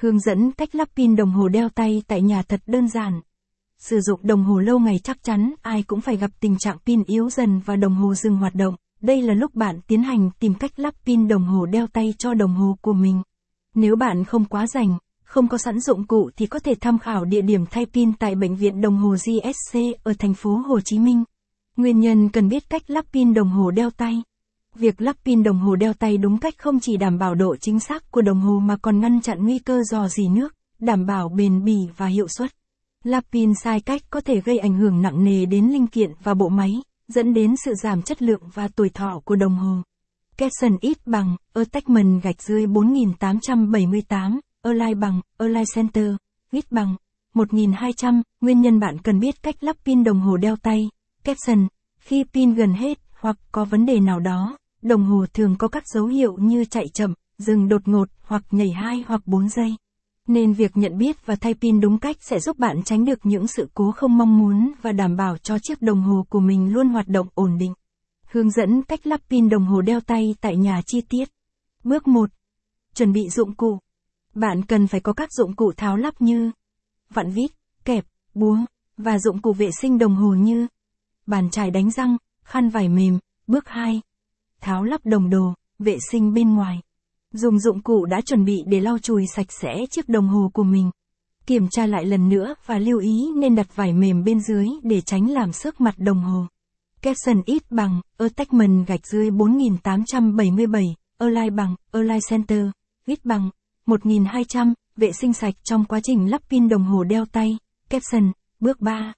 Hướng dẫn cách lắp pin đồng hồ đeo tay tại nhà thật đơn giản. Sử dụng đồng hồ lâu ngày chắc chắn ai cũng phải gặp tình trạng pin yếu dần và đồng hồ dừng hoạt động. Đây là lúc bạn tiến hành tìm cách lắp pin đồng hồ đeo tay cho đồng hồ của mình. Nếu bạn không quá rảnh, không có sẵn dụng cụ thì có thể tham khảo địa điểm thay pin tại bệnh viện đồng hồ GSC ở thành phố Hồ Chí Minh. Nguyên nhân cần biết cách lắp pin đồng hồ đeo tay. Việc lắp pin đồng hồ đeo tay đúng cách không chỉ đảm bảo độ chính xác của đồng hồ mà còn ngăn chặn nguy cơ dò dỉ nước, đảm bảo bền bỉ và hiệu suất. Lắp pin sai cách có thể gây ảnh hưởng nặng nề đến linh kiện và bộ máy, dẫn đến sự giảm chất lượng và tuổi thọ của đồng hồ. Capson ít bằng, attachment gạch dưới 4878, Align bằng, Align Center, ít bằng, 1200, nguyên nhân bạn cần biết cách lắp pin đồng hồ đeo tay. Capson, khi pin gần hết, hoặc có vấn đề nào đó, đồng hồ thường có các dấu hiệu như chạy chậm, dừng đột ngột, hoặc nhảy 2 hoặc 4 giây. Nên việc nhận biết và thay pin đúng cách sẽ giúp bạn tránh được những sự cố không mong muốn và đảm bảo cho chiếc đồng hồ của mình luôn hoạt động ổn định. Hướng dẫn cách lắp pin đồng hồ đeo tay tại nhà chi tiết. Bước 1. Chuẩn bị dụng cụ. Bạn cần phải có các dụng cụ tháo lắp như vặn vít, kẹp, búa và dụng cụ vệ sinh đồng hồ như bàn chải đánh răng, khăn vải mềm. Bước 2. Tháo lắp đồng đồ, vệ sinh bên ngoài. Dùng dụng cụ đã chuẩn bị để lau chùi sạch sẽ chiếc đồng hồ của mình. Kiểm tra lại lần nữa và lưu ý nên đặt vải mềm bên dưới để tránh làm xước mặt đồng hồ. Capson ít bằng, attachment gạch dưới 4877, Align bằng, Align Center, ít bằng, 1200, vệ sinh sạch trong quá trình lắp pin đồng hồ đeo tay. Capson, bước 3.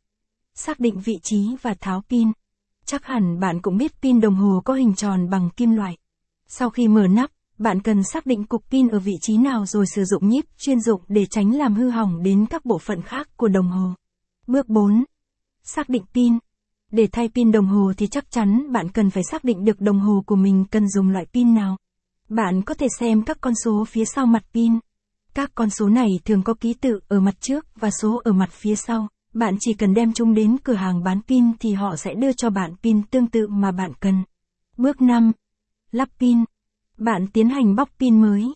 Xác định vị trí và tháo pin. Chắc hẳn bạn cũng biết pin đồng hồ có hình tròn bằng kim loại. Sau khi mở nắp, bạn cần xác định cục pin ở vị trí nào rồi sử dụng nhíp chuyên dụng để tránh làm hư hỏng đến các bộ phận khác của đồng hồ. Bước 4. Xác định pin. Để thay pin đồng hồ thì chắc chắn bạn cần phải xác định được đồng hồ của mình cần dùng loại pin nào. Bạn có thể xem các con số phía sau mặt pin. Các con số này thường có ký tự ở mặt trước và số ở mặt phía sau. Bạn chỉ cần đem chúng đến cửa hàng bán pin thì họ sẽ đưa cho bạn pin tương tự mà bạn cần. Bước 5. Lắp pin. Bạn tiến hành bóc pin mới.